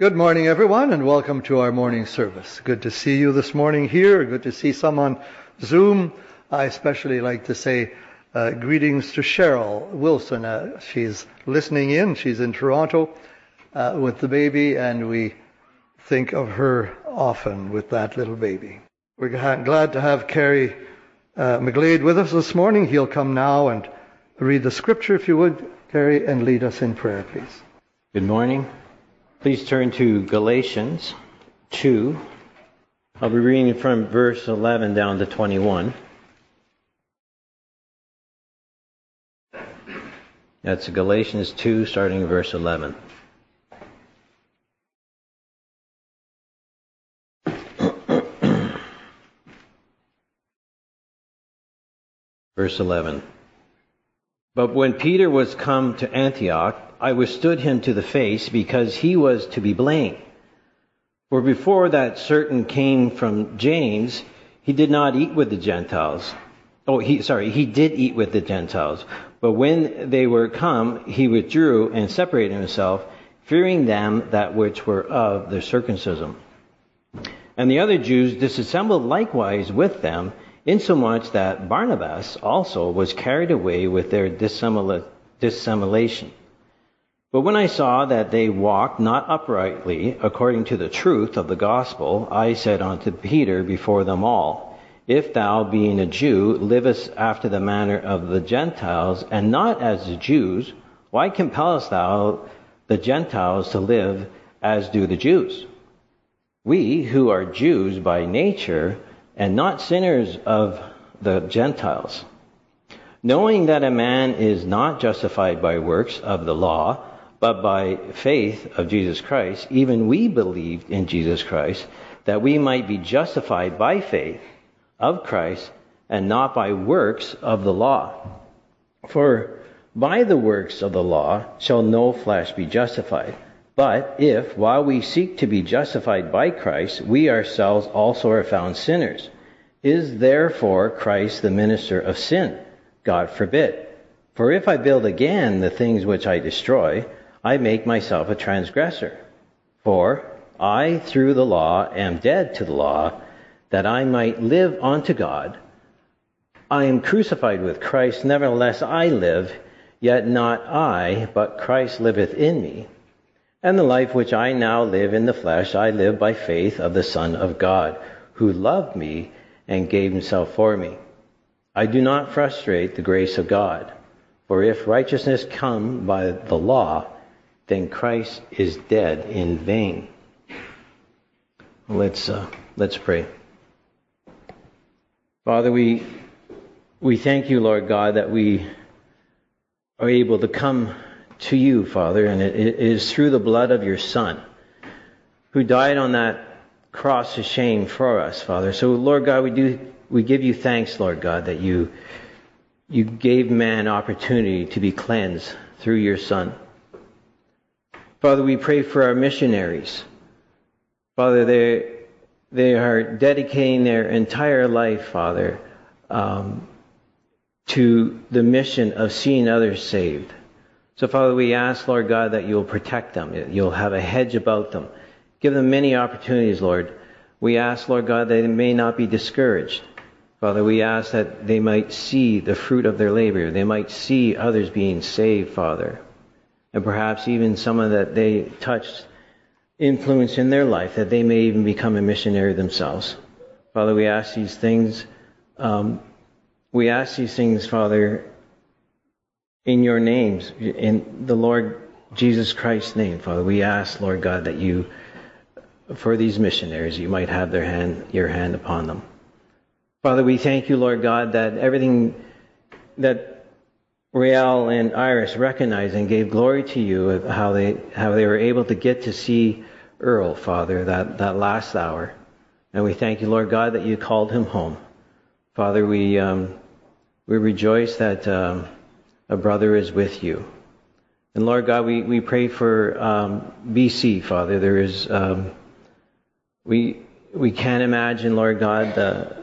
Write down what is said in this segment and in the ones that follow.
Good morning, everyone, and welcome to our morning service. Good to see you this morning here. Good to see some on Zoom. I especially like to say uh, greetings to Cheryl Wilson. Uh, she's listening in. She's in Toronto uh, with the baby, and we think of her often with that little baby. We're glad to have Kerry uh, McGlade with us this morning. He'll come now and read the scripture, if you would, Kerry, and lead us in prayer, please. Good morning. Please turn to Galatians 2. I'll be reading from verse 11 down to 21. That's Galatians 2, starting verse 11. verse 11. But when Peter was come to Antioch, I withstood him to the face because he was to be blamed. For before that certain came from James, he did not eat with the Gentiles. Oh, he, sorry, he did eat with the Gentiles. But when they were come, he withdrew and separated himself, fearing them that which were of the circumcision. And the other Jews disassembled likewise with them, insomuch that Barnabas also was carried away with their dissimulation. But when I saw that they walked not uprightly according to the truth of the gospel, I said unto Peter before them all, If thou, being a Jew, livest after the manner of the Gentiles, and not as the Jews, why compellest thou the Gentiles to live as do the Jews? We, who are Jews by nature, and not sinners of the Gentiles, knowing that a man is not justified by works of the law, but by faith of Jesus Christ, even we believed in Jesus Christ, that we might be justified by faith of Christ and not by works of the law. For by the works of the law shall no flesh be justified. But if, while we seek to be justified by Christ, we ourselves also are found sinners, is therefore Christ the minister of sin? God forbid. For if I build again the things which I destroy, I make myself a transgressor. For I, through the law, am dead to the law, that I might live unto God. I am crucified with Christ, nevertheless I live, yet not I, but Christ liveth in me. And the life which I now live in the flesh, I live by faith of the Son of God, who loved me and gave himself for me. I do not frustrate the grace of God. For if righteousness come by the law, then Christ is dead in vain. Let's uh, let's pray. Father, we we thank you, Lord God, that we are able to come to you, Father, and it is through the blood of your Son, who died on that cross of shame for us, Father. So, Lord God, we do we give you thanks, Lord God, that you you gave man opportunity to be cleansed through your Son. Father, we pray for our missionaries. Father, they, they are dedicating their entire life, Father, um, to the mission of seeing others saved. So, Father, we ask, Lord God, that you'll protect them. You'll have a hedge about them. Give them many opportunities, Lord. We ask, Lord God, that they may not be discouraged. Father, we ask that they might see the fruit of their labor. They might see others being saved, Father and perhaps even someone that they touched influence in their life, that they may even become a missionary themselves. Father, we ask these things. Um, we ask these things, Father, in your names, in the Lord Jesus Christ's name, Father. We ask, Lord God, that you, for these missionaries, you might have their hand, your hand upon them. Father, we thank you, Lord God, that everything that Rael and Iris recognized and gave glory to you of how they how they were able to get to see Earl, Father, that, that last hour. And we thank you, Lord God, that you called him home. Father, we um, we rejoice that um, a brother is with you. And Lord God, we, we pray for um, BC, Father. There is um, we we can't imagine, Lord God, the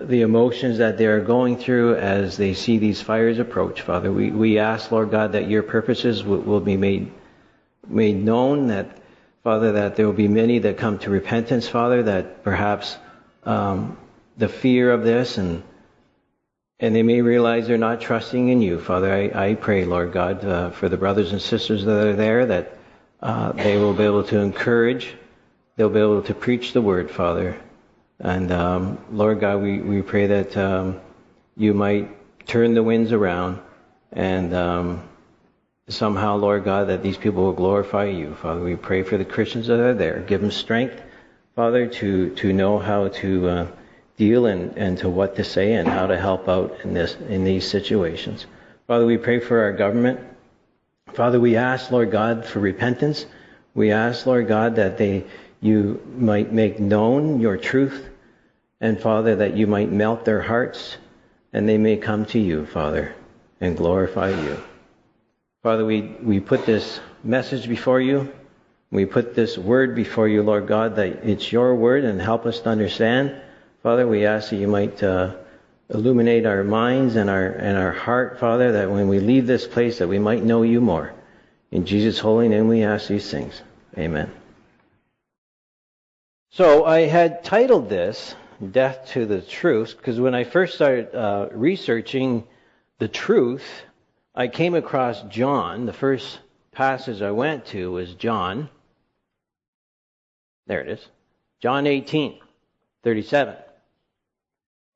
the emotions that they are going through as they see these fires approach, Father. We, we ask, Lord God, that your purposes will, will be made, made known, that Father, that there will be many that come to repentance, Father, that perhaps um, the fear of this and and they may realize they're not trusting in you. Father, I, I pray, Lord God, uh, for the brothers and sisters that are there, that uh, they will be able to encourage, they'll be able to preach the word, Father. And um, Lord God, we, we pray that um, you might turn the winds around and um, somehow, Lord God, that these people will glorify you. Father, we pray for the Christians that are there. Give them strength, Father, to, to know how to uh, deal and, and to what to say and how to help out in this in these situations. Father, we pray for our government. Father, we ask, Lord God, for repentance. We ask, Lord God, that they you might make known your truth, and Father, that you might melt their hearts, and they may come to you, Father, and glorify you. Father, we, we put this message before you. We put this word before you, Lord God, that it's your word and help us to understand. Father, we ask that you might uh, illuminate our minds and our and our heart, Father, that when we leave this place that we might know you more. In Jesus' holy name we ask these things. Amen. So I had titled this Deaf to the Truth because when I first started uh, researching the truth, I came across John. The first passage I went to was John. There it is. John 18, 37.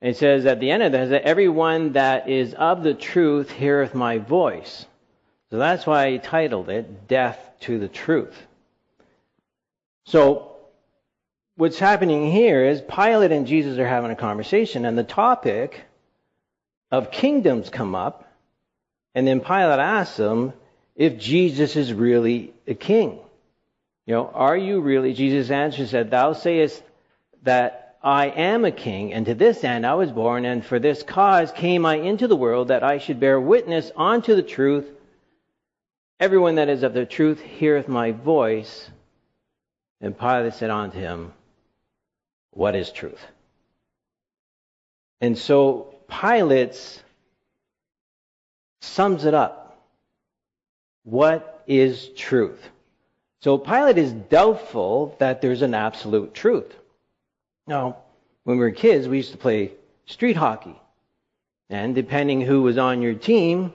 It says at the end of that, that everyone that is of the truth heareth my voice. So that's why I titled it Deaf to the Truth. So what's happening here is Pilate and Jesus are having a conversation, and the topic of kingdoms come up and then Pilate asks him if Jesus is really a king. You know, are you really? Jesus and said, Thou sayest that I am a king, and to this end I was born, and for this cause came I into the world, that I should bear witness unto the truth. Everyone that is of the truth heareth my voice. And Pilate said unto him, What is truth? And so Pilate sums it up. What is truth? So Pilate is doubtful that there's an absolute truth. Now, when we were kids, we used to play street hockey. And depending who was on your team,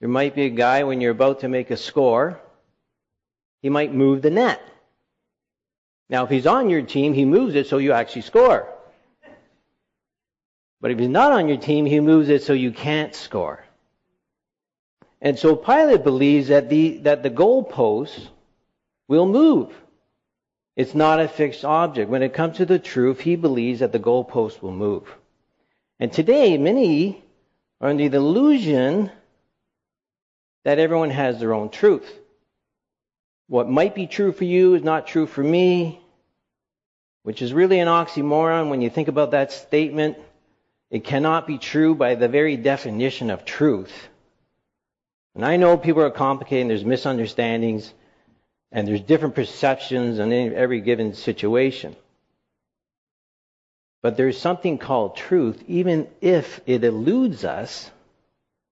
there might be a guy when you're about to make a score, he might move the net. Now, if he's on your team, he moves it so you actually score. But if he's not on your team, he moves it so you can't score. And so Pilate believes that the, that the goalposts will move. It's not a fixed object. When it comes to the truth, he believes that the goalposts will move. And today, many are under the illusion that everyone has their own truth. What might be true for you is not true for me, which is really an oxymoron when you think about that statement. It cannot be true by the very definition of truth. And I know people are complicated there's misunderstandings and there's different perceptions in every given situation. But there's something called truth. Even if it eludes us,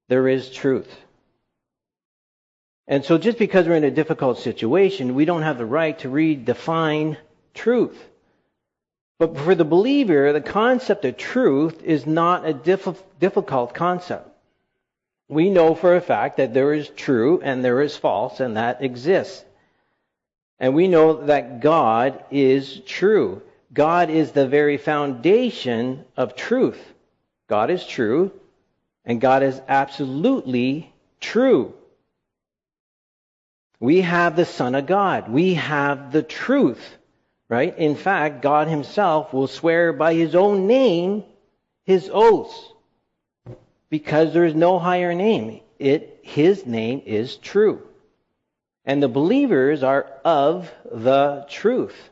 there is truth. And so just because we're in a difficult situation, we don't have the right to redefine truth. But for the believer, the concept of truth is not a difficult concept we know for a fact that there is true and there is false, and that exists. And we know that God is true. God is the very foundation of truth. God is true, and God is absolutely true. We have the Son of God. We have the truth, right? In fact, God Himself will swear by His own name His oaths because there is no higher name. It, his name is true. And the believers are of the truth.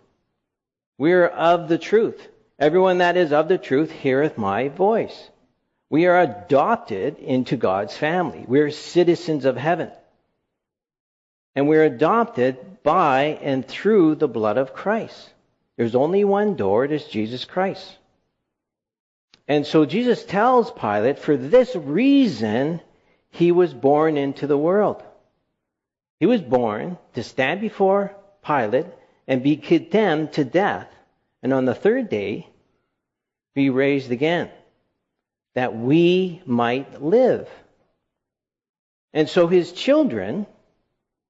We are of the truth. Everyone that is of the truth heareth my voice. We are adopted into God's family. We are citizens of heaven. And we're adopted by and through the blood of Christ. There's only one door, it is Jesus Christ. And so Jesus tells Pilate, for this reason, he was born into the world. He was born to stand before Pilate and be condemned to death, and on the third day be raised again, that we might live. And so his children,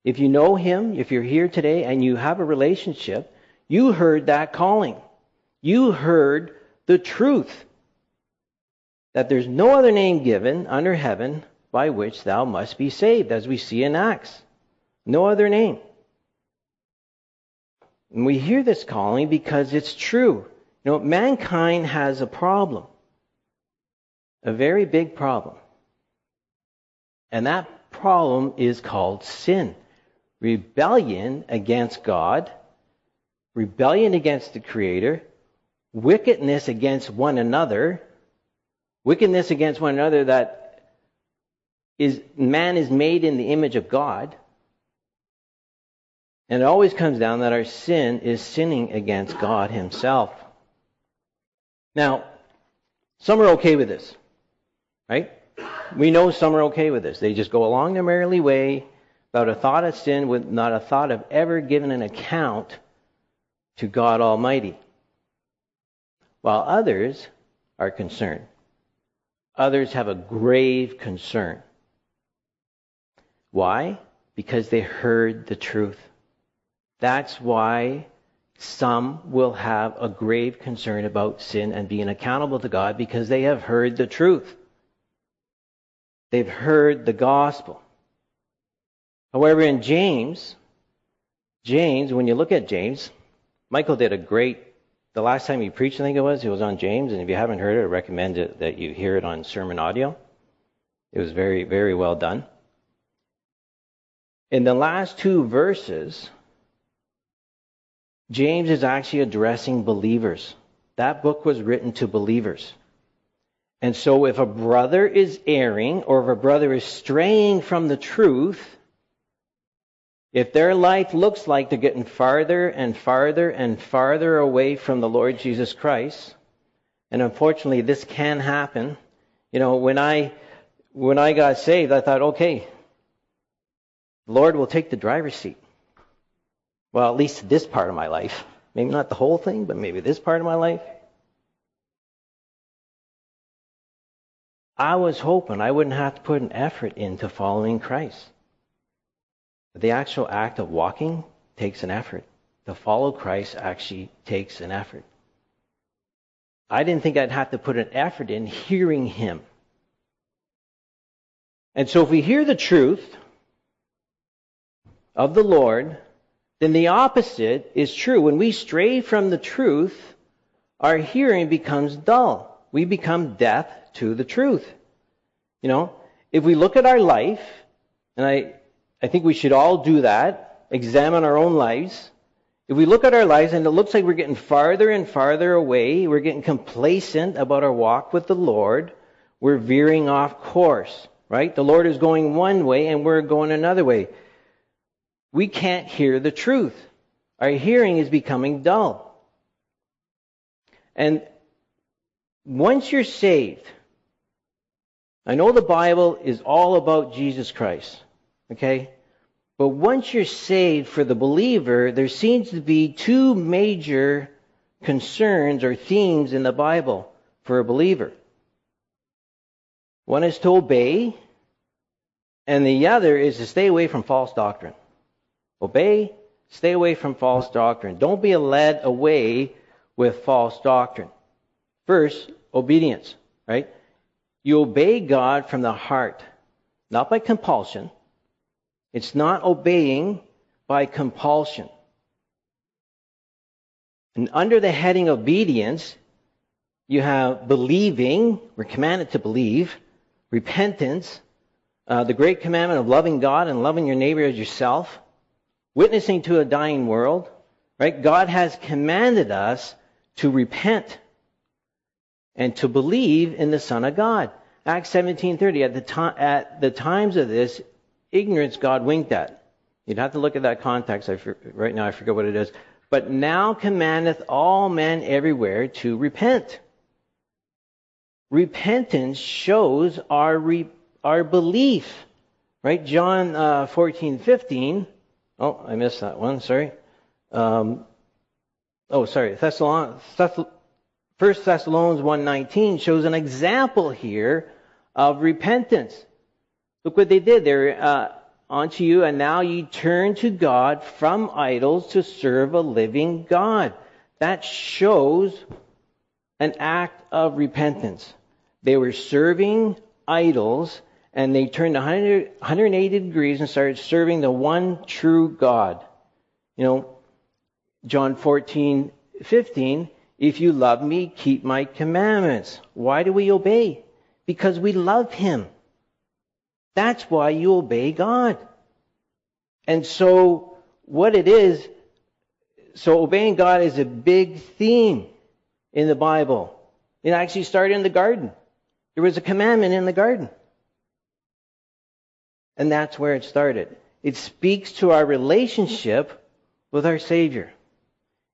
if you know him, if you're here today and you have a relationship, you heard that calling. You heard the truth that there's no other name given under heaven by which thou must be saved, as we see in Acts. No other name. And we hear this calling because it's true. You know, mankind has a problem, a very big problem. And that problem is called sin rebellion against God, rebellion against the Creator, wickedness against one another, wickedness against one another that is man is made in the image of God. And it always comes down that our sin is sinning against God Himself. Now, some are okay with this, right? We know some are okay with this. They just go along their merrily way without a thought of sin, with not a thought of ever giving an account to God Almighty. While others are concerned. Others have a grave concern. Why? Because they heard the truth. That's why some will have a grave concern about sin and being accountable to God because they have heard the truth. They've heard the gospel. However, in James, James, when you look at James, Michael did a great, the last time he preached, I think it was, it was on James, and if you haven't heard it, I recommend it, that you hear it on sermon audio. It was very, very well done. In the last two verses, James is actually addressing believers. That book was written to believers. And so if a brother is erring or if a brother is straying from the truth, if their life looks like they're getting farther and farther and farther away from the Lord Jesus Christ, and unfortunately this can happen. You know, when I when I got saved, I thought, okay, the Lord will take the driver's seat. Well, at least this part of my life. Maybe not the whole thing, but maybe this part of my life. I was hoping I wouldn't have to put an effort into following Christ. But The actual act of walking takes an effort. To follow Christ actually takes an effort. I didn't think I'd have to put an effort in hearing Him. And so if we hear the truth of the Lord, then the opposite is true. When we stray from the truth, our hearing becomes dull. We become deaf to the truth. You know, if we look at our life, and I, I think we should all do that, examine our own lives. If we look at our lives and it looks like we're getting farther and farther away, we're getting complacent about our walk with the Lord, we're veering off course, right? The Lord is going one way and we're going another way we can't hear the truth. Our hearing is becoming dull. And once you're saved, I know the Bible is all about Jesus Christ, okay? But once you're saved for the believer, there seems to be two major concerns or themes in the Bible for a believer. One is to obey, and the other is to stay away from false doctrine. Obey, stay away from false doctrine. Don't be led away with false doctrine. First, obedience, right? You obey God from the heart, not by compulsion. It's not obeying by compulsion. And under the heading obedience, you have believing, we're commanded to believe, repentance, uh, the great commandment of loving God and loving your neighbor as yourself, witnessing to a dying world, right? God has commanded us to repent and to believe in the Son of God. Acts 17:30 at the time at the times of this ignorance God winked at. You'd have to look at that context. I, right now I forget what it is. But now commandeth all men everywhere to repent. Repentance shows our re, our belief, right? John uh, 14, 15 Oh, I missed that one. Sorry. Um, oh, sorry, Thessalon, First Thessalonians 1.19 shows an example here of repentance. Look what they did. They're uh, unto you, and now ye turn to God from idols to serve a living God. That shows an act of repentance. They were serving idols and they turned 100, 180 degrees and started serving the one true God. You know, John 14, 15, if you love me, keep my commandments. Why do we obey? Because we love him. That's why you obey God. And so, what it is, so obeying God is a big theme in the Bible. It actually started in the garden. There was a commandment in the garden. And that's where it started. It speaks to our relationship with our Savior.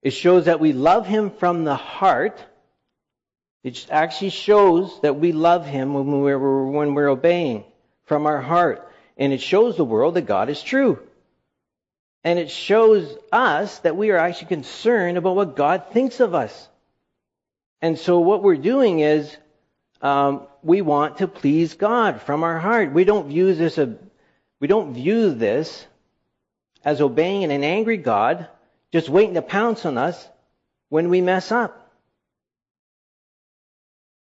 It shows that we love Him from the heart. It actually shows that we love Him when we're, when we're obeying from our heart. And it shows the world that God is true. And it shows us that we are actually concerned about what God thinks of us. And so what we're doing is um, we want to please God from our heart. We don't view this a, we don't view this as obeying an angry God, just waiting to pounce on us when we mess up.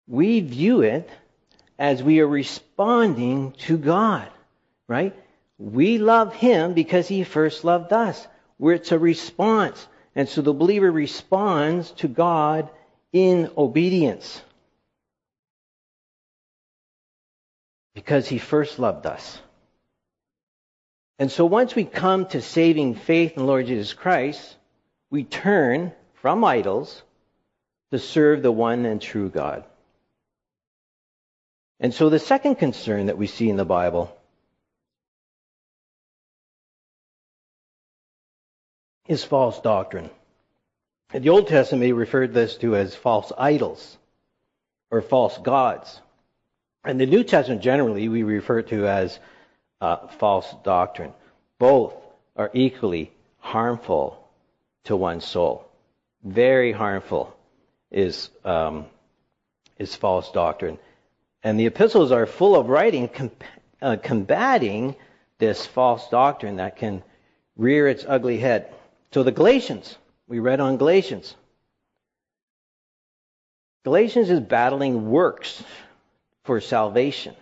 We view it as we are responding to God, right? We love Him because He first loved us. Where it's a response. And so the believer responds to God in obedience. Because he first loved us. And so once we come to saving faith in Lord Jesus Christ, we turn from idols to serve the one and true God. And so the second concern that we see in the Bible is false doctrine. In the Old Testament, referred this to as false idols or false gods. In the New Testament, generally, we refer to as uh, false doctrine. Both are equally harmful to one's soul. Very harmful is um, is false doctrine, and the epistles are full of writing com- uh, combating this false doctrine that can rear its ugly head. So the Galatians we read on Galatians. Galatians is battling works for salvation.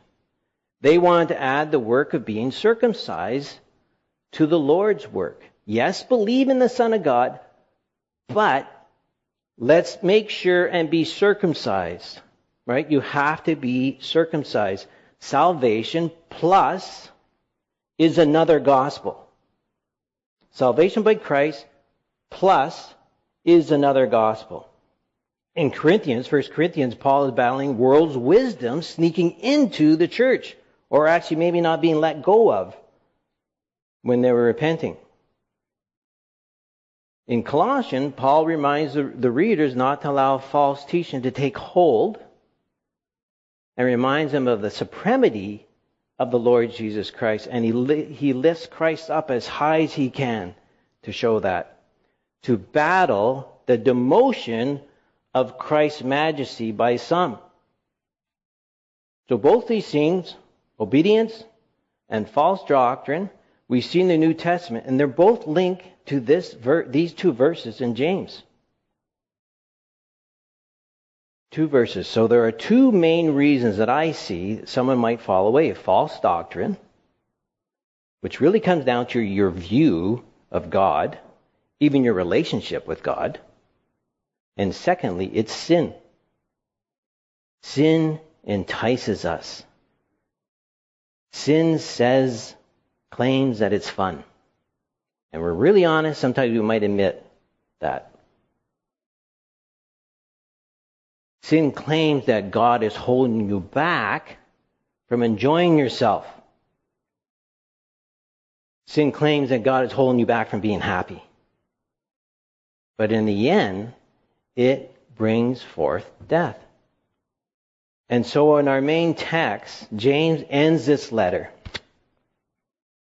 They want to add the work of being circumcised to the Lord's work. Yes, believe in the Son of God, but let's make sure and be circumcised. Right? You have to be circumcised. Salvation plus is another gospel. Salvation by Christ plus is another gospel. In Corinthians, 1 Corinthians, Paul is battling world's wisdom sneaking into the church, or actually maybe not being let go of when they were repenting. In Colossians, Paul reminds the, readers not to allow false teaching to take hold and reminds them of the supremacy of the Lord Jesus Christ. And he, li- he lifts Christ up as high as he can to show that to battle the demotion of Christ's majesty by some. So both these things, obedience and false doctrine, we see in the New Testament, and they're both linked to this ver- these two verses in James. Two verses. So there are two main reasons that I see someone might fall away. False doctrine, which really comes down to your view of God, even your relationship with God. And secondly, it's sin. Sin entices us. Sin says, claims that it's fun. And we're really honest, sometimes we might admit that. Sin claims that God is holding you back from enjoying yourself. Sin claims that God is holding you back from being happy. But in the end, it brings forth death. And so in our main text, James ends this letter.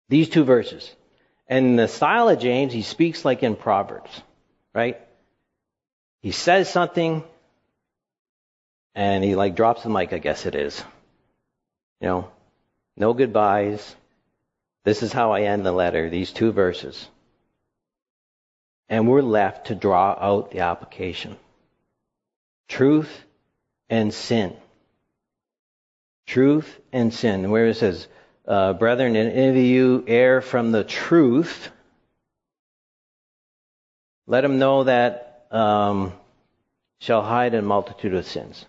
These two verses. And in the style of James, he speaks like in Proverbs, right? He says something, and he like drops the mic, I guess it is. You know, no goodbyes. This is how I end the letter, these two verses. And we're left to draw out the application. Truth and sin. Truth and sin. Where it says, uh, brethren, if any of you err from the truth, let him know that um, shall hide a multitude of sins.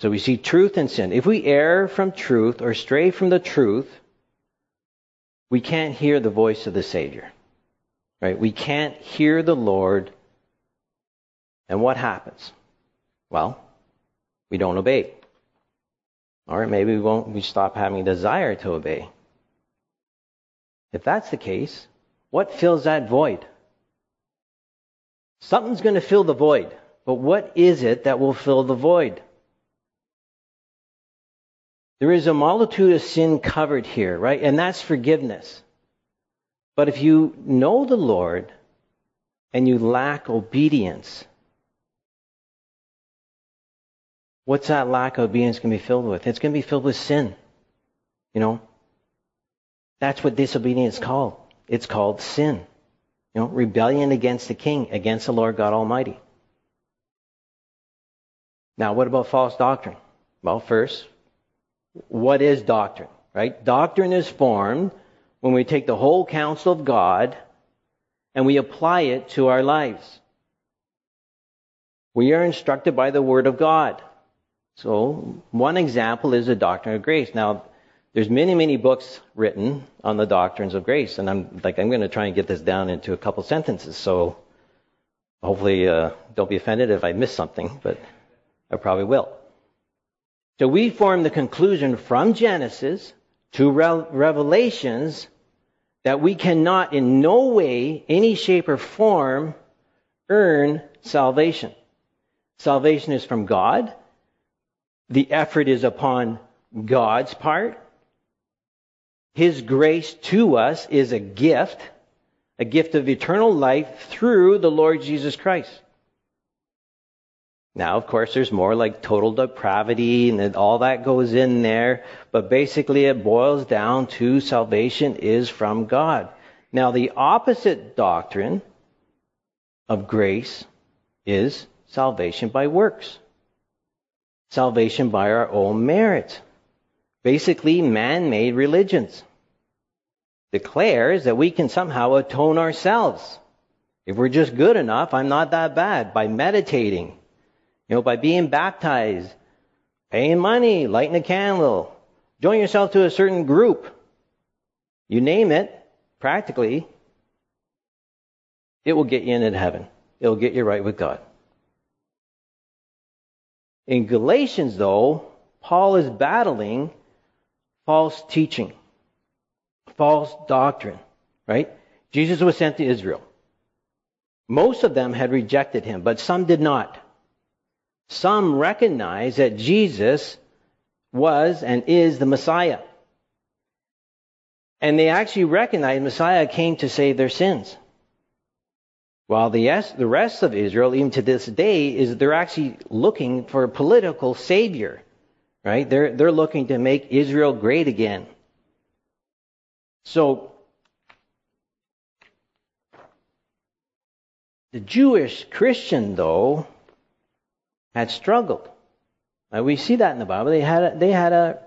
So we see truth and sin. If we err from truth or stray from the truth, we can't hear the voice of the Savior. Right? We can't hear the Lord. And what happens? Well, we don't obey. Or maybe we won't we stop having desire to obey. If that's the case, what fills that void? Something's going to fill the void. But what is it that will fill the void? There is a multitude of sin covered here, right? And that's forgiveness. But if you know the Lord and you lack obedience, what's that lack of obedience going to be filled with? It's going to be filled with sin. You know? That's what disobedience is called. It's called sin. You know, rebellion against the king, against the Lord God Almighty. Now, what about false doctrine? Well, first, what is doctrine? Right? Doctrine is formed when we take the whole counsel of God and we apply it to our lives. We are instructed by the Word of God. So, one example is the doctrine of grace. Now, there's many, many books written on the doctrines of grace, and I'm like, I'm going to try and get this down into a couple sentences. So, hopefully, uh, don't be offended if I miss something, but I probably will. So we form the conclusion from Genesis to Re- Revelations that we cannot in no way, any shape or form, earn salvation. Salvation is from God. The effort is upon God's part. His grace to us is a gift, a gift of eternal life through the Lord Jesus Christ. Now, of course, there's more like total depravity and all that goes in there, but basically it boils down to salvation is from God. Now, the opposite doctrine of grace is salvation by works. Salvation by our own merit. Basically, man-made religions. Declares that we can somehow atone ourselves. If we're just good enough, I'm not that bad by meditating you know, by being baptized, paying money, lighting a candle, join yourself to a certain group. You name it, practically, it will get you into heaven. It will get you right with God. In Galatians, though, Paul is battling false teaching, false doctrine, right? Jesus was sent to Israel. Most of them had rejected him, but some did not. Some recognized that Jesus was and is the Messiah. And they actually recognized Messiah came to save their sins. While the rest of Israel, even to this day, is they're actually looking for a political savior. Right? They're, they're looking to make Israel great again. So, the Jewish Christian, though, had struggled. Now, we see that in the Bible. They had a, they had a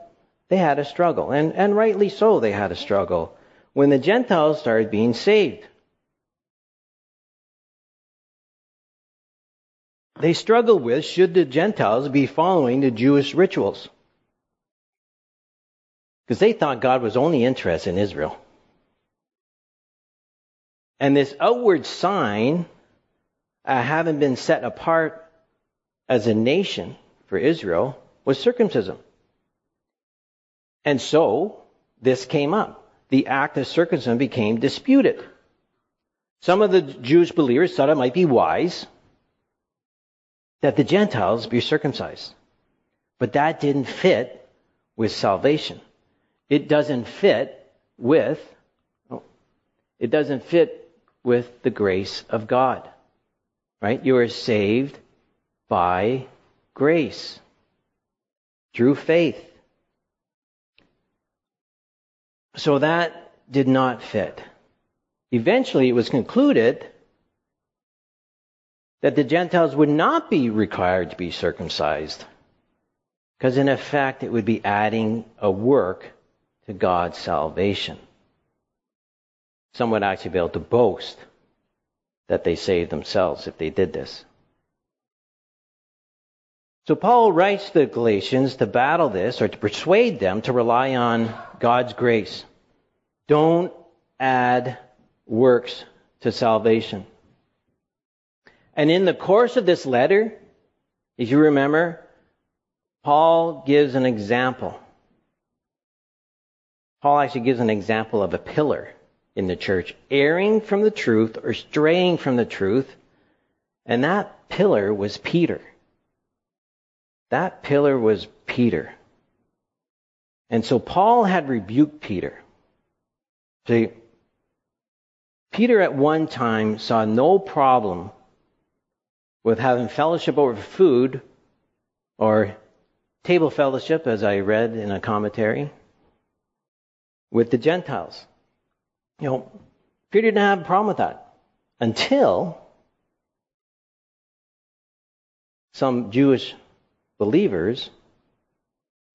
they had a struggle, and and rightly so. They had a struggle when the Gentiles started being saved. They struggled with should the Gentiles be following the Jewish rituals because they thought God was only interested in Israel. And this outward sign, uh, having been set apart as a nation for Israel was circumcision. And so this came up. The act of circumcision became disputed. Some of the Jewish believers thought it might be wise that the Gentiles be circumcised. But that didn't fit with salvation. It doesn't fit with oh, It doesn't fit with the grace of God. Right? You are saved by grace through faith. So that did not fit. Eventually, it was concluded that the Gentiles would not be required to be circumcised, because in effect, it would be adding a work to God's salvation. Some would actually be able to boast that they saved themselves if they did this. So Paul writes to the Galatians to battle this or to persuade them to rely on God's grace. Don't add works to salvation. And in the course of this letter, if you remember, Paul gives an example. Paul actually gives an example of a pillar in the church, erring from the truth or straying from the truth. And that pillar was Peter. That pillar was Peter. And so Paul had rebuked Peter. See, Peter at one time saw no problem with having fellowship over food or table fellowship, as I read in a commentary, with the Gentiles. You know, Peter didn't have a problem with that until some Jewish believers,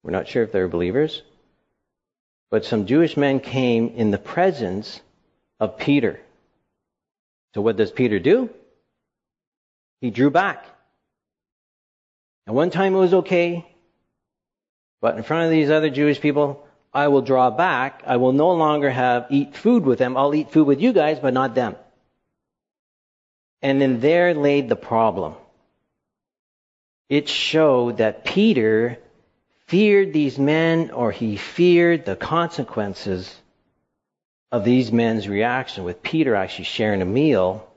we're not sure if they're believers, but some Jewish men came in the presence of Peter. So what does Peter do? He drew back. And one time it was okay, but in front of these other Jewish people, I will draw back. I will no longer have eat food with them. I'll eat food with you guys, but not them. And then there laid the problem it showed that Peter feared these men or he feared the consequences of these men's reaction with Peter actually sharing a meal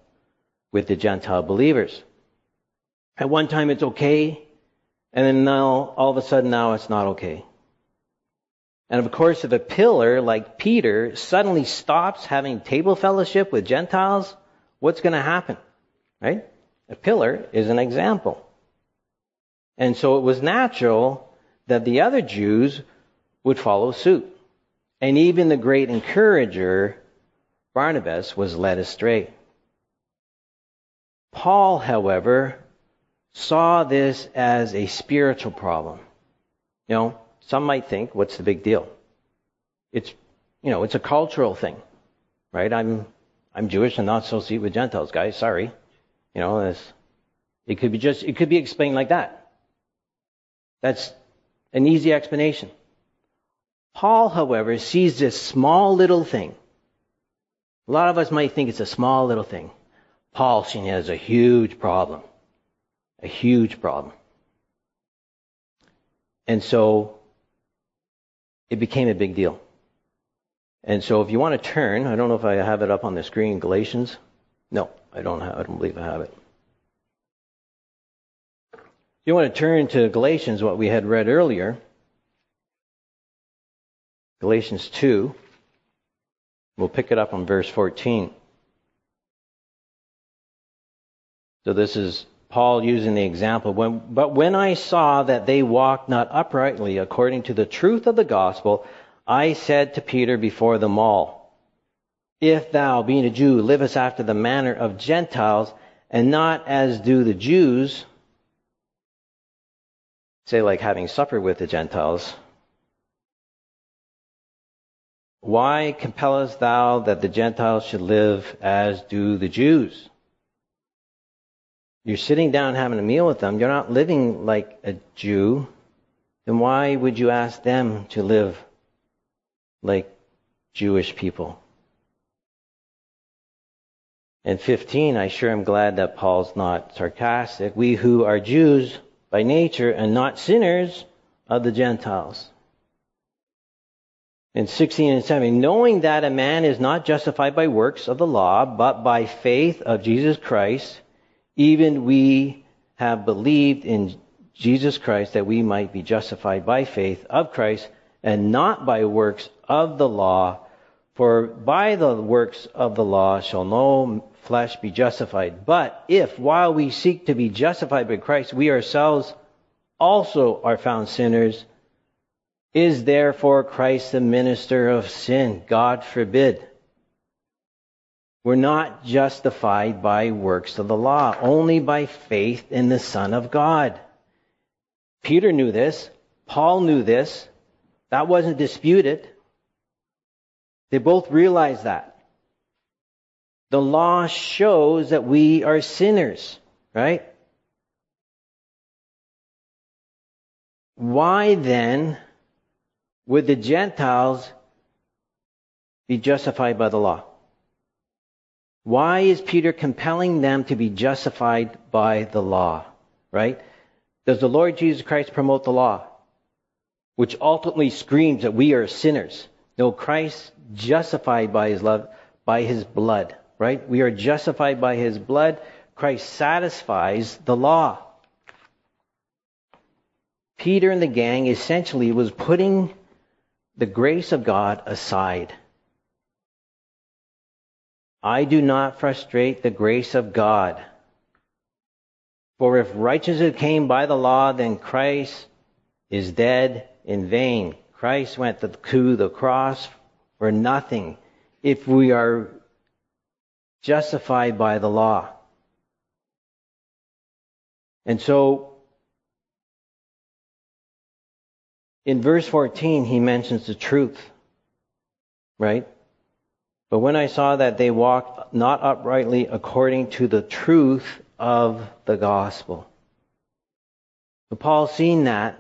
with the Gentile believers. At one time it's okay, and then now, all of a sudden now it's not okay. And of course, if a pillar like Peter suddenly stops having table fellowship with Gentiles, what's going to happen? Right? A pillar is an example. And so it was natural that the other Jews would follow suit. And even the great encourager, Barnabas, was led astray. Paul, however, saw this as a spiritual problem. You know, some might think, what's the big deal? It's, you know, it's a cultural thing, right? I'm, I'm Jewish and not associate with Gentiles, guys. Sorry. You know, it could be just, it could be explained like that. That's an easy explanation. Paul, however, sees this small little thing. A lot of us might think it's a small little thing. Paul sees it as a huge problem. A huge problem. And so it became a big deal. And so if you want to turn, I don't know if I have it up on the screen, Galatians. No, I don't have, I don't believe I have it. If You want to turn to Galatians, what we had read earlier. Galatians 2. We'll pick it up on verse 14. So this is Paul using the example. When, but when I saw that they walked not uprightly according to the truth of the gospel, I said to Peter before them all, If thou, being a Jew, livest after the manner of Gentiles, and not as do the Jews, say, like having supper with the Gentiles, why compellest thou that the Gentiles should live as do the Jews? You're sitting down having a meal with them. You're not living like a Jew. Then why would you ask them to live like Jewish people? And 15, I sure am glad that Paul's not sarcastic. We who are Jews by nature and not sinners of the Gentiles. In 16 and 17, knowing that a man is not justified by works of the law, but by faith of Jesus Christ, even we have believed in Jesus Christ that we might be justified by faith of Christ and not by works of the law, For by the works of the law shall no flesh be justified. But if, while we seek to be justified by Christ, we ourselves also are found sinners, is therefore Christ the minister of sin? God forbid. We're not justified by works of the law, only by faith in the Son of God. Peter knew this. Paul knew this. That wasn't disputed. They both realized that. The law shows that we are sinners, right? Why then would the Gentiles be justified by the law? Why is Peter compelling them to be justified by the law? Right? Does the Lord Jesus Christ promote the law? Which ultimately screams that we are sinners. No, Christ justified by his love, by his blood. Right? We are justified by his blood. Christ satisfies the law. Peter and the gang essentially was putting the grace of God aside. I do not frustrate the grace of God. For if righteousness came by the law, then Christ is dead in vain. Christ went to the cross for nothing if we are justified by the law. And so, in verse 14, he mentions the truth, right? But when I saw that they walked not uprightly according to the truth of the gospel. Paul seen that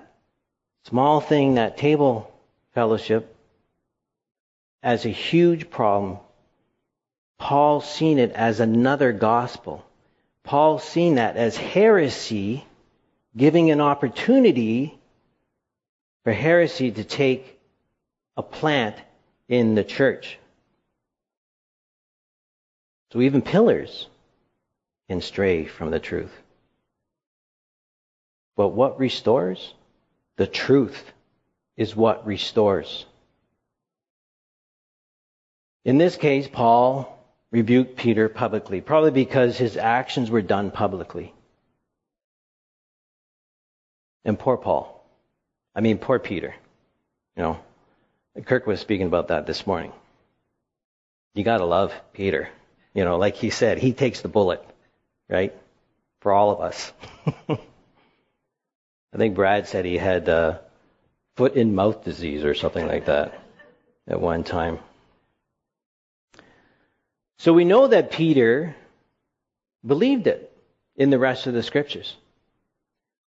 small thing, that table fellowship, as a huge problem. Paul seen it as another gospel. Paul seen that as heresy, giving an opportunity for heresy to take a plant in the church. So even pillars can stray from the truth. But what restores? The truth is what restores. In this case, Paul rebuked Peter publicly, probably because his actions were done publicly. And poor Paul. I mean, poor Peter. You know, Kirk was speaking about that this morning. You gotta love Peter. You know, like he said, he takes the bullet, right? For all of us. I think Brad said he had uh, foot and mouth disease or something like that at one time. So we know that Peter believed it in the rest of the scriptures.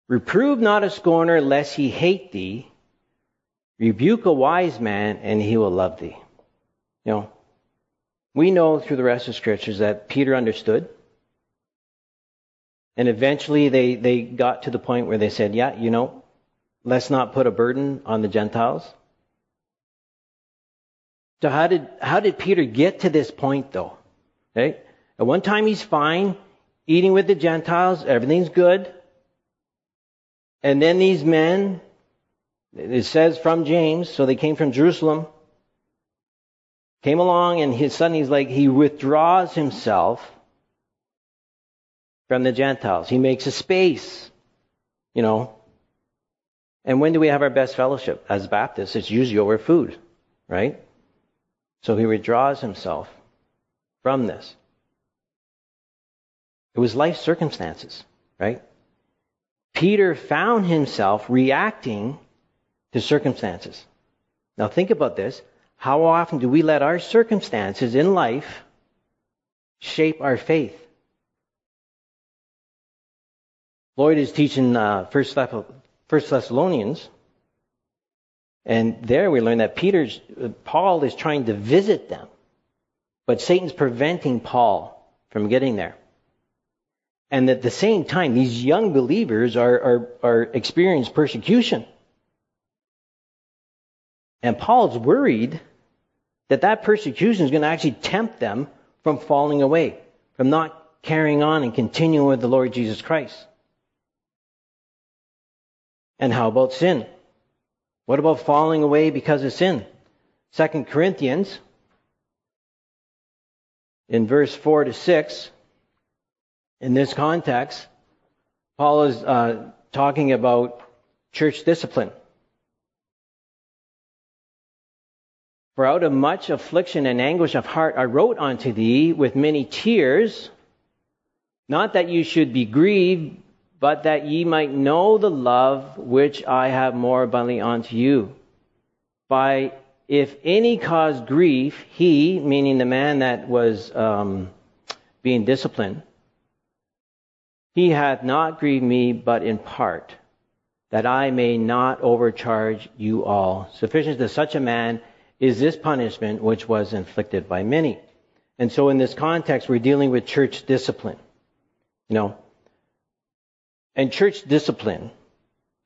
Reprove not a scorner lest he hate thee. Rebuke a wise man and he will love thee. You know, we know through the rest of scriptures that Peter understood. And eventually they, they got to the point where they said, yeah, you know, let's not put a burden on the Gentiles. So how did, how did Peter get to this point though? Okay? At one time he's fine, eating with the Gentiles, everything's good. And then these men, it says from James, so they came from Jerusalem, came along and his son, he's like, he withdraws himself from the Gentiles. He makes a space, you know. And when do we have our best fellowship? As Baptists, it's usually over food, right? So he withdraws himself from this. It was life circumstances, right? Peter found himself reacting to circumstances. Now think about this. How often do we let our circumstances in life shape our faith? Lloyd is teaching uh, First, First Thessalonians, and there we learn that Peter's uh, Paul is trying to visit them, but Satan's preventing Paul from getting there. And at the same time, these young believers are, are, are experiencing persecution. And Paul's worried that that persecution is going to actually tempt them from falling away, from not carrying on and continuing with the Lord Jesus Christ. And how about sin? What about falling away because of sin? Second Corinthians in verse 4 to 6, in this context, Paul is uh, talking about church discipline. For out of much affliction and anguish of heart I wrote unto thee with many tears, not that you should be grieved, but that ye might know the love which I have more abundantly unto you. By if any cause grief, he, meaning the man that was um, being disciplined, he hath not grieved me but in part, that I may not overcharge you all. Sufficient to such a man is this punishment which was inflicted by many. And so in this context, we're dealing with church discipline. You know, and church discipline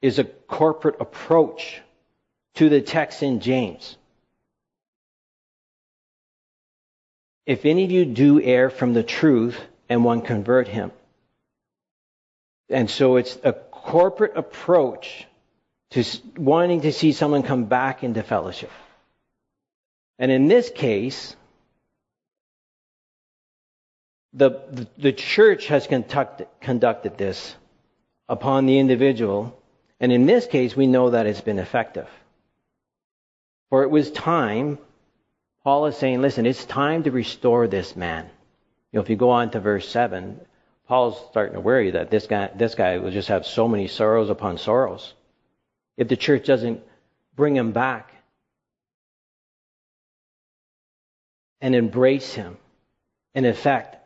is a corporate approach to the text in James. If any of you do err from the truth and one convert him. And so it's a corporate approach to wanting to see someone come back into fellowship. And in this case, the, the, the church has conducted, conducted this upon the individual. And in this case, we know that it's been effective. For it was time, Paul is saying, listen, it's time to restore this man. You know, if you go on to verse 7, Paul's starting to worry that this guy, this guy will just have so many sorrows upon sorrows. If the church doesn't bring him back and embrace him, and in fact,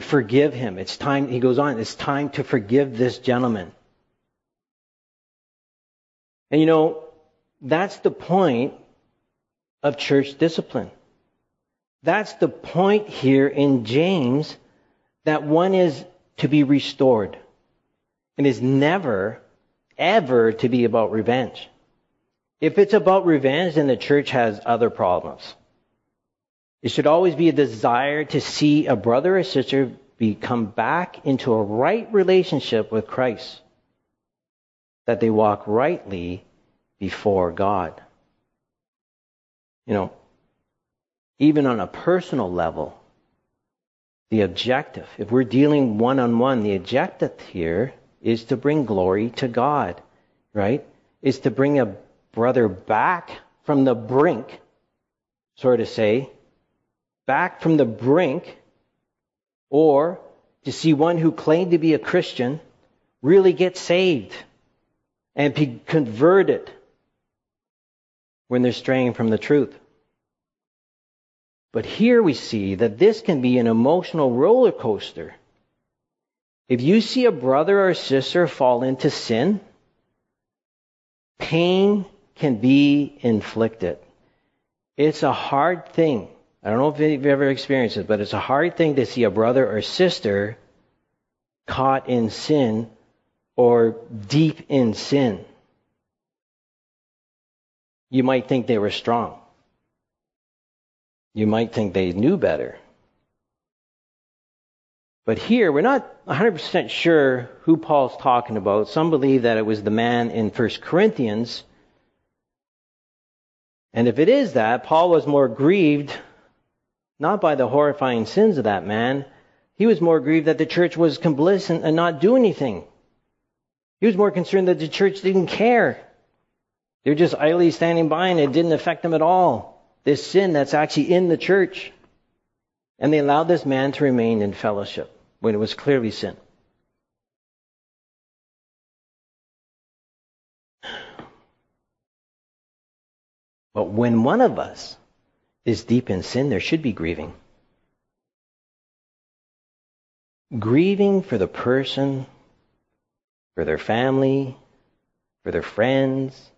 forgive him. It's time, he goes on, it's time to forgive this gentleman. And you know, that's the point of church discipline. That's the point here in James that one is to be restored and is never, ever to be about revenge. If it's about revenge, then the church has other problems. It should always be a desire to see a brother or sister become back into a right relationship with Christ, that they walk rightly before God. You know, even on a personal level, the objective, if we're dealing one on one, the objective here is to bring glory to God, right? Is to bring a brother back from the brink, sort of say, back from the brink, or to see one who claimed to be a Christian really get saved and be converted when they're straying from the truth. But here we see that this can be an emotional roller coaster. If you see a brother or sister fall into sin, pain can be inflicted. It's a hard thing I don't know if you've ever experienced it, but it's a hard thing to see a brother or sister caught in sin or deep in sin. You might think they were strong. You might think they knew better. But here, we're not 100% sure who Paul's talking about. Some believe that it was the man in 1 Corinthians. And if it is that, Paul was more grieved not by the horrifying sins of that man. He was more grieved that the church was complicit and not do anything. He was more concerned that the church didn't care. They're just idly standing by and it didn't affect them at all. This sin that's actually in the church. And they allowed this man to remain in fellowship when it was clearly sin. But when one of us is deep in sin, there should be grieving. Grieving for the person, for their family, for their friends,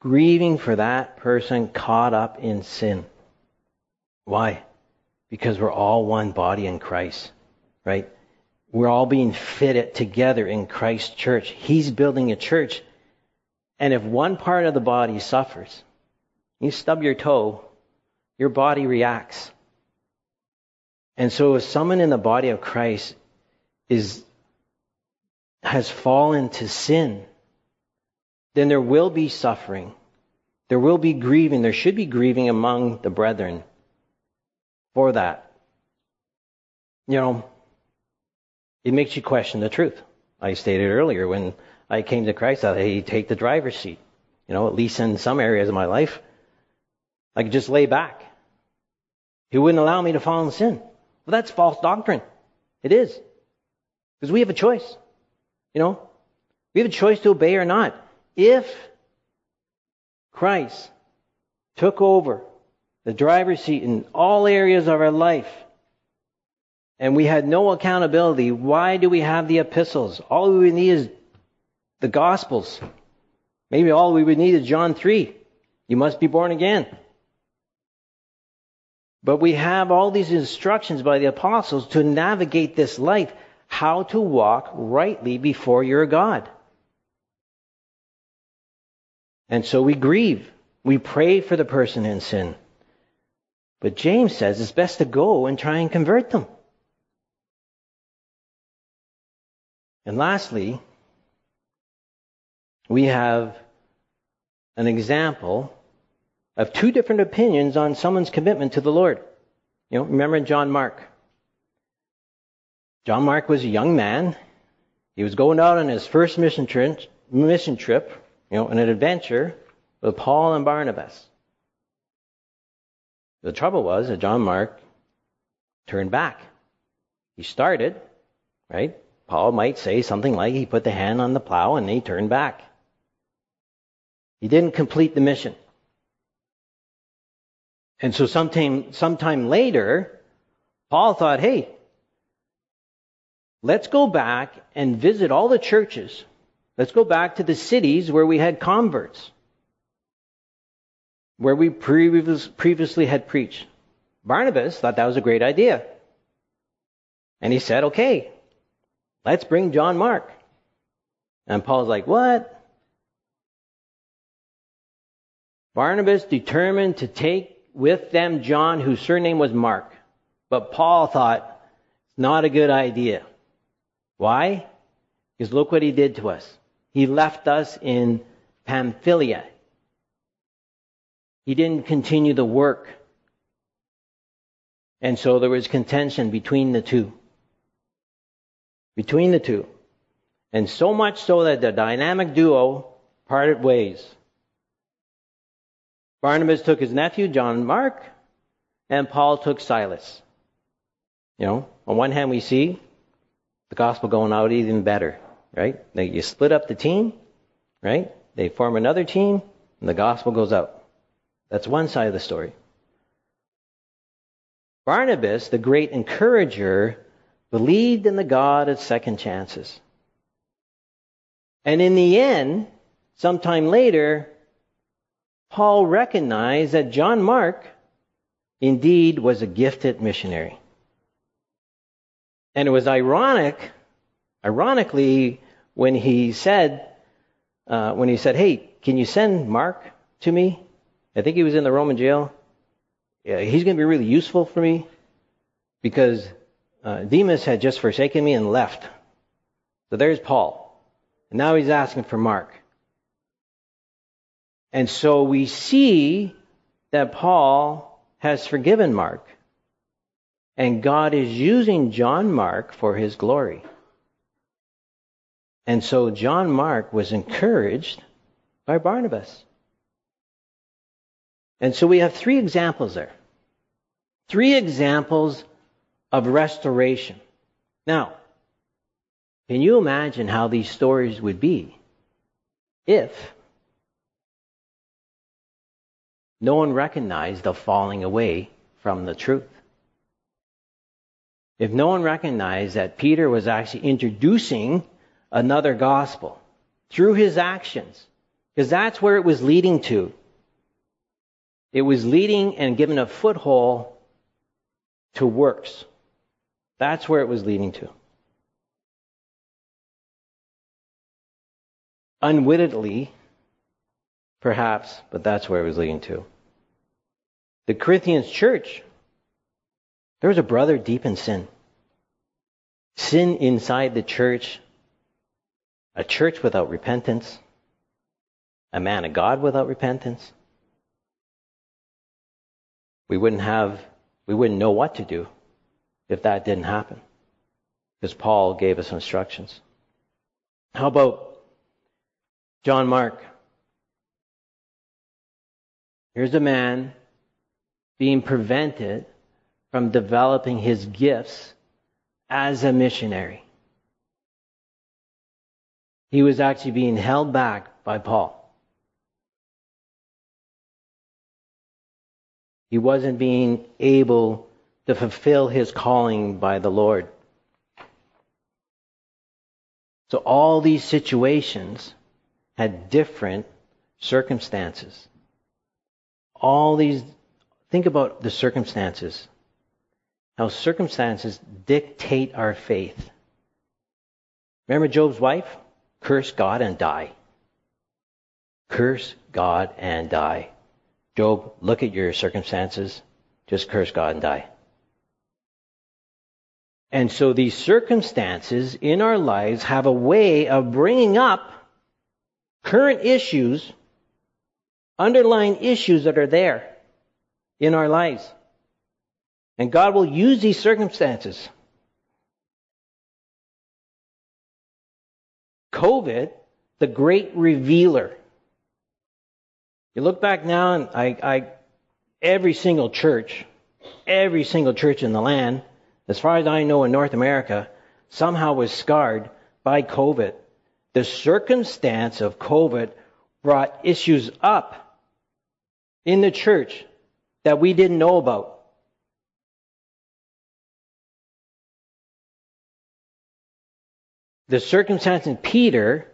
grieving for that person caught up in sin. Why? Because we're all one body in Christ, right? We're all being fitted together in Christ's church. He's building a church. And if one part of the body suffers, you stub your toe, your body reacts. And so if someone in the body of Christ is has fallen to sin, then there will be suffering. There will be grieving. There should be grieving among the brethren for that. you know, it makes you question the truth. I stated earlier when I came to Christ that hey, take the driver's seat. You know, at least in some areas of my life, I could just lay back. He wouldn't allow me to fall in sin. Well, that's false doctrine. It is. Because we have a choice. You know, we have a choice to obey or not. If Christ took over the driver's seat in all areas of our life, and we had no accountability, why do we have the epistles? All we need is the Gospels. Maybe all we would need is John 3. You must be born again. But we have all these instructions by the apostles to navigate this life, how to walk rightly before your God. And so we grieve. We pray for the person in sin. But James says it's best to go and try and convert them. And lastly, we have an example of two different opinions on someone's commitment to the Lord. You know, remember John Mark. John Mark was a young man. He was going out on his first mission trip, mission trip, you know, an adventure with Paul and Barnabas. The trouble was that John Mark turned back. He started, right? Paul might say something like he put the hand on the plow and he turned back. He didn't complete the mission. And so sometime, sometime later, Paul thought, hey, let's go back and visit all the churches. Let's go back to the cities where we had converts, where we previous, previously had preached. Barnabas thought that was a great idea. And he said, okay, let's bring John Mark. And Paul's like, what? Barnabas determined to take with them John, whose surname was Mark. But Paul thought, it's not a good idea. Why? Because look what he did to us. He left us in Pamphylia. He didn't continue the work. And so there was contention between the two. Between the two. And so much so that the dynamic duo parted ways. Barnabas took his nephew, John Mark, and Paul took Silas. You know, on one hand, we see the gospel going out even better, right? They, you split up the team, right? They form another team, and the gospel goes out. That's one side of the story. Barnabas, the great encourager, believed in the God of second chances. And in the end, sometime later, Paul recognized that John Mark indeed was a gifted missionary. And it was ironic, ironically, when he said, uh, when he said, "Hey, can you send Mark to me?" I think he was in the Roman jail. Yeah, he's going to be really useful for me because uh, Demas had just forsaken me and left. So there's Paul, and now he's asking for Mark. And so we see that Paul has forgiven Mark. And God is using John Mark for his glory. And so John Mark was encouraged by Barnabas. And so we have three examples there. Three examples of restoration. Now, can you imagine how these stories would be if no one recognized the falling away from the truth. If no one recognized that Peter was actually introducing another gospel through his actions, because that's where it was leading to. It was leading and giving a foothold to works. That's where it was leading to. Unwittingly, Perhaps, but that's where it was leading to. The Corinthians church, there was a brother deep in sin. Sin inside the church, a church without repentance, a man of God without repentance. We wouldn't have, we wouldn't know what to do. if that didn't happen. Because Paul gave us instructions. How about John Mark? Here's a man being prevented from developing his gifts as a missionary. He was actually being held back by Paul. He wasn't being able to fulfill his calling by the Lord. So all these situations had different circumstances. All these, think about the circumstances. How circumstances dictate our faith. Remember Job's wife? Curse God and die. Curse God and die. Job, look at your circumstances. Just curse God and die. And so these circumstances in our lives have a way of bringing up current issues, underlying issues that are there in our lives. And God will use these circumstances. COVID, the great revealer. You look back now, and I, I, every single church, every single church in the land, as far as I know in North America, somehow was scarred by COVID. The circumstance of COVID brought issues up in the church that we didn't know about. The circumstance in Peter,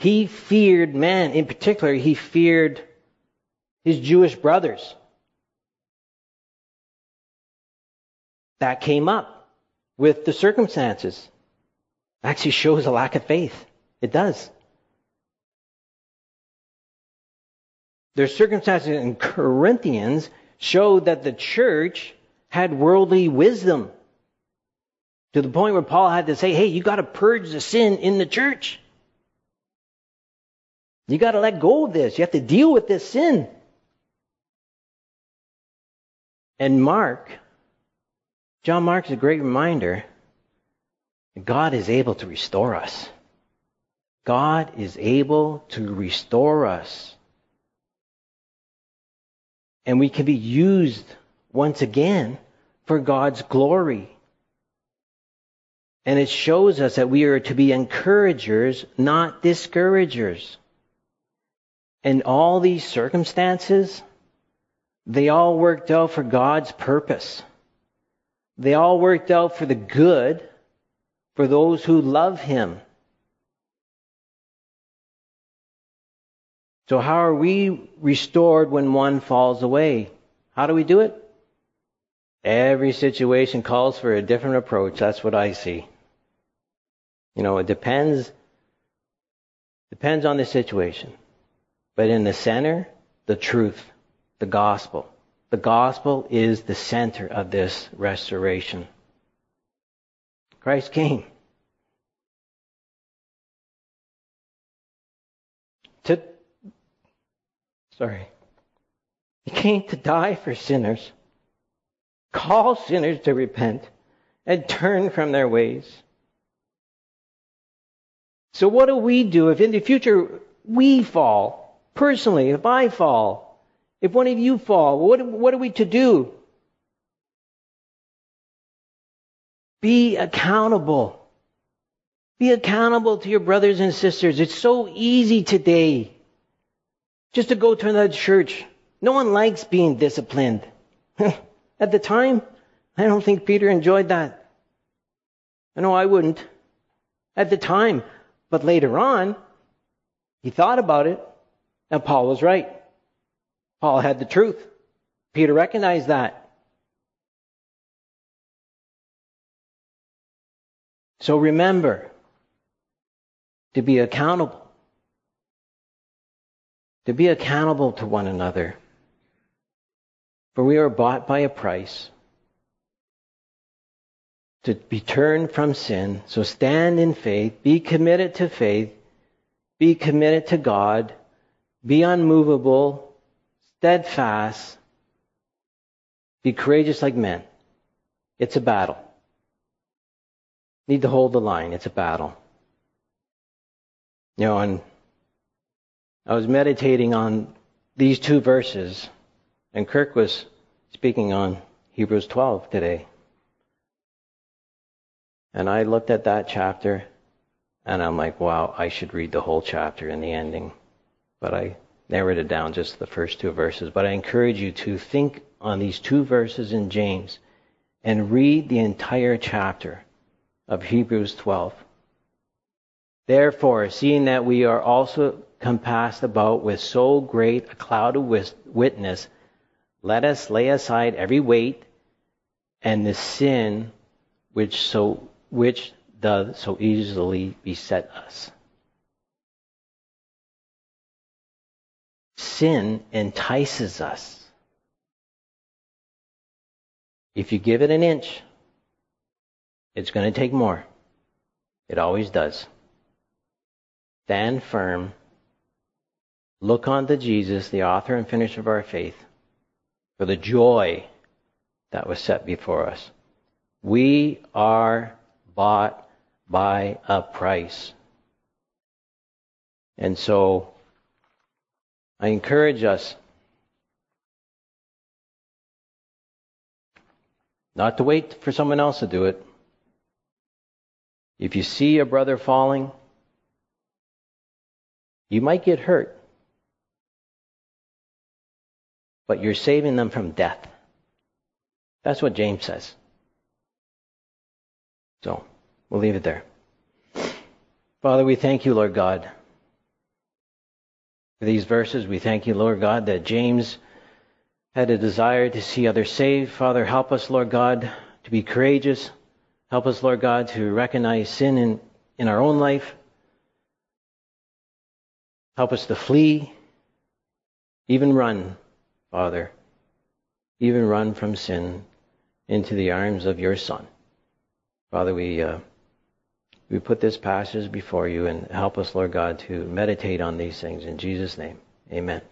he feared man, in particular, he feared his Jewish brothers. that came up with the circumstances. Actually shows a lack of faith. It does. Their circumstances in Corinthians showed that the church had worldly wisdom to the point where Paul had to say, hey, you got to purge the sin in the church. You got to let go of this. You have to deal with this sin. And Mark John Mark is a great reminder that God is able to restore us. God is able to restore us. And we can be used once again for God's glory. And it shows us that we are to be encouragers, not discouragers. And all these circumstances, they all worked out for God's purpose. They all worked out for the good for those who love him. So, how are we restored when one falls away? How do we do it? Every situation calls for a different approach. That's what I see. You know, it depends depends on the situation. But in the center, the truth, the gospel. The gospel is the center of this restoration. Christ came sorry, he came to die for sinners, call sinners to repent, and turn from their ways. So what do we do if in the future we fall? Personally, if I fall, if one of you fall, what, what are we to do? Be accountable. Be accountable to your brothers and sisters. It's so easy today just to go to another church. No one likes being disciplined. At the time, I don't think Peter enjoyed that. I know I wouldn't. At the time. But later on, he thought about it, and Paul was right. Paul had the truth. Peter recognized that. So remember to be accountable. To be accountable to one another. For we are bought by a price. To be turned from sin. So stand in faith. Be committed to faith. Be committed to God. Be unmovable steadfast, be courageous like men. It's a battle. Need to hold the line. It's a battle. You know, and I was meditating on these two verses, and Kirk was speaking on Hebrews 12 today. And I looked at that chapter, and I'm like, wow, I should read the whole chapter in the ending. But I narrowed it down just the first two verses. But I encourage you to think on these two verses in James and read the entire chapter of Hebrews 12. Therefore, seeing that we are also compassed about with so great a cloud of witness, let us lay aside every weight and the sin which so which does so easily beset us. Sin entices us. If you give it an inch, it's going to take more. It always does. Stand firm. Look unto Jesus, the author and finisher of our faith, for the joy that was set before us. We are bought by a price. And so I encourage us not to wait for someone else to do it. If you see a brother falling, you might get hurt, but you're saving them from death. That's what James says. So, we'll leave it there. Father, we thank you, Lord God, for these verses. We thank you, Lord God, that James had a desire to see others saved. Father, help us, Lord God, to be courageous. Help us, Lord God, to recognize sin in, in our own life. Help us to flee, even run, Father, even run from sin into the arms of your Son. Father, we, uh, we put this passage before you and help us, Lord God, to meditate on these things. In Jesus' name, amen.